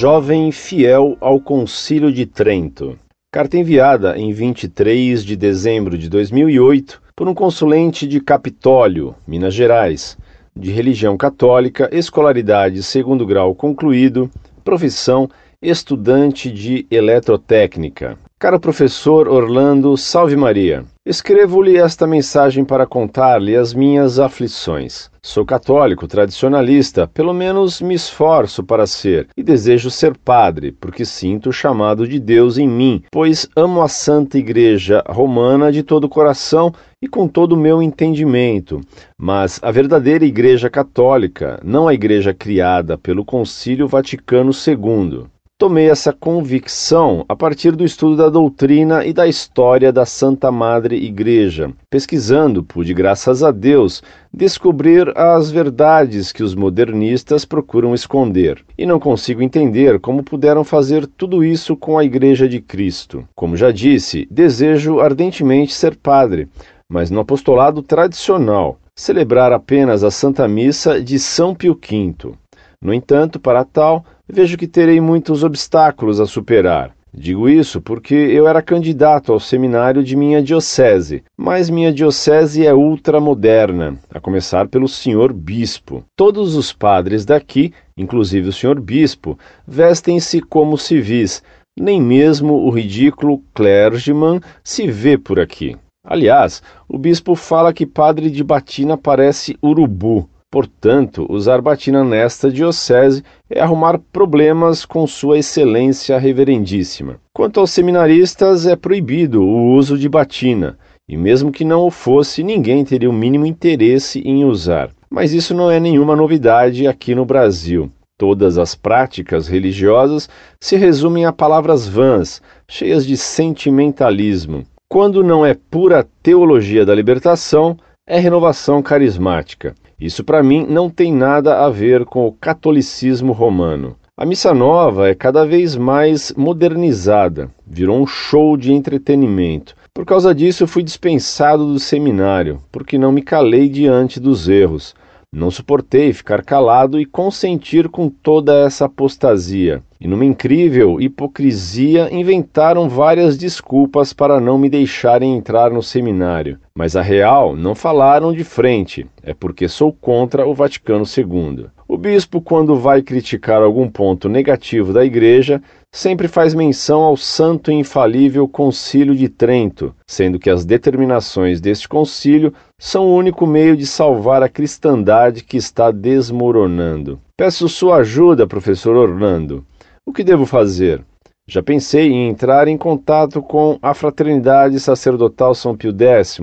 Jovem fiel ao Concílio de Trento. Carta enviada em 23 de dezembro de 2008 por um consulente de Capitólio, Minas Gerais, de religião católica, escolaridade segundo grau concluído, profissão estudante de eletrotécnica. Caro professor Orlando, salve Maria. Escrevo-lhe esta mensagem para contar-lhe as minhas aflições. Sou católico, tradicionalista, pelo menos me esforço para ser, e desejo ser padre, porque sinto o chamado de Deus em mim, pois amo a Santa Igreja Romana de todo o coração e com todo o meu entendimento. Mas a verdadeira Igreja Católica, não a Igreja criada pelo Concílio Vaticano II. Tomei essa convicção a partir do estudo da doutrina e da história da Santa Madre Igreja. Pesquisando, pude, graças a Deus, descobrir as verdades que os modernistas procuram esconder. E não consigo entender como puderam fazer tudo isso com a Igreja de Cristo. Como já disse, desejo ardentemente ser padre, mas no apostolado tradicional, celebrar apenas a Santa Missa de São Pio V. No entanto, para tal, vejo que terei muitos obstáculos a superar. Digo isso porque eu era candidato ao seminário de minha diocese, mas minha diocese é ultramoderna, a começar pelo senhor bispo. Todos os padres daqui, inclusive o senhor bispo, vestem-se como civis, nem mesmo o ridículo clergyman se vê por aqui. Aliás, o bispo fala que padre de batina parece urubu. Portanto, usar batina nesta diocese é arrumar problemas com Sua Excelência Reverendíssima. Quanto aos seminaristas, é proibido o uso de batina, e mesmo que não o fosse, ninguém teria o mínimo interesse em usar. Mas isso não é nenhuma novidade aqui no Brasil. Todas as práticas religiosas se resumem a palavras vãs, cheias de sentimentalismo. Quando não é pura teologia da libertação, é renovação carismática. Isso para mim não tem nada a ver com o catolicismo romano. A missa nova é cada vez mais modernizada, virou um show de entretenimento. Por causa disso, fui dispensado do seminário, porque não me calei diante dos erros. Não suportei ficar calado e consentir com toda essa apostasia. E numa incrível hipocrisia, inventaram várias desculpas para não me deixarem entrar no seminário. Mas a real não falaram de frente, é porque sou contra o Vaticano II. O bispo, quando vai criticar algum ponto negativo da Igreja, sempre faz menção ao santo e infalível Concílio de Trento, sendo que as determinações deste concílio são o único meio de salvar a cristandade que está desmoronando. Peço sua ajuda, professor Orlando. O que devo fazer? Já pensei em entrar em contato com a Fraternidade Sacerdotal São Pio X.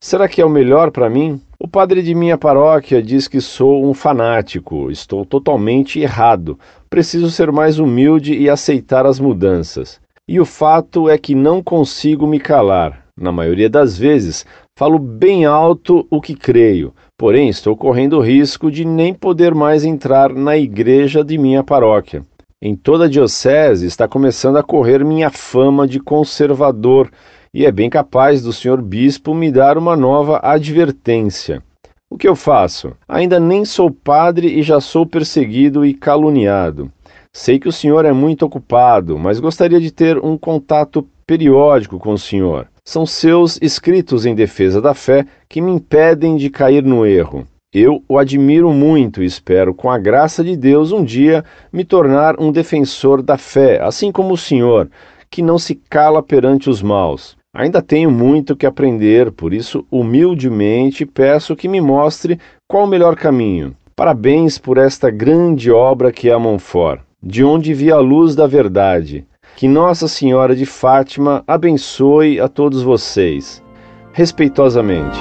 Será que é o melhor para mim? O padre de minha paróquia diz que sou um fanático. Estou totalmente errado. Preciso ser mais humilde e aceitar as mudanças. E o fato é que não consigo me calar. Na maioria das vezes, falo bem alto o que creio, porém estou correndo o risco de nem poder mais entrar na igreja de minha paróquia. Em toda a diocese está começando a correr minha fama de conservador, e é bem capaz do senhor bispo me dar uma nova advertência. O que eu faço? Ainda nem sou padre e já sou perseguido e caluniado. Sei que o senhor é muito ocupado, mas gostaria de ter um contato periódico com o senhor. São seus escritos em defesa da fé que me impedem de cair no erro. Eu o admiro muito e espero, com a graça de Deus, um dia me tornar um defensor da fé, assim como o Senhor, que não se cala perante os maus. Ainda tenho muito que aprender, por isso, humildemente peço que me mostre qual o melhor caminho. Parabéns por esta grande obra que é a Monfort, de onde vi a luz da verdade. Que Nossa Senhora de Fátima abençoe a todos vocês. Respeitosamente.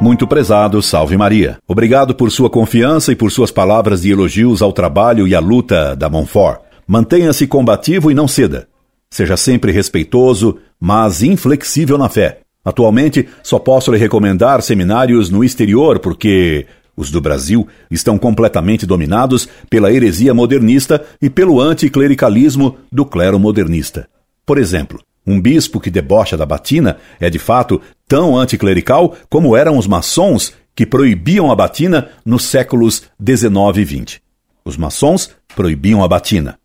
Muito prezado, salve Maria. Obrigado por sua confiança e por suas palavras de elogios ao trabalho e à luta da Montfort. Mantenha-se combativo e não ceda. Seja sempre respeitoso, mas inflexível na fé. Atualmente, só posso lhe recomendar seminários no exterior porque os do Brasil estão completamente dominados pela heresia modernista e pelo anticlericalismo do clero modernista. Por exemplo, um bispo que debocha da batina é de fato tão anticlerical como eram os maçons que proibiam a batina nos séculos 19 e 20. Os maçons proibiam a batina.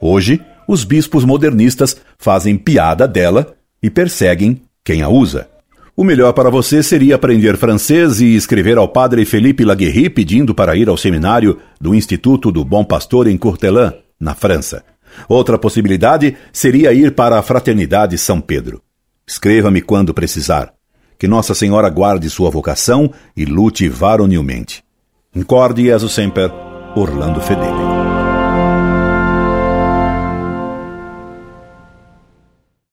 Hoje, os bispos modernistas fazem piada dela e perseguem quem a usa. O melhor para você seria aprender francês e escrever ao padre Felipe Laguerre pedindo para ir ao seminário do Instituto do Bom Pastor em Courtelin, na França. Outra possibilidade seria ir para a Fraternidade São Pedro. Escreva-me quando precisar. Que Nossa Senhora guarde sua vocação e lute varonilmente. Incorde Jesus Semper, Orlando Fedeli.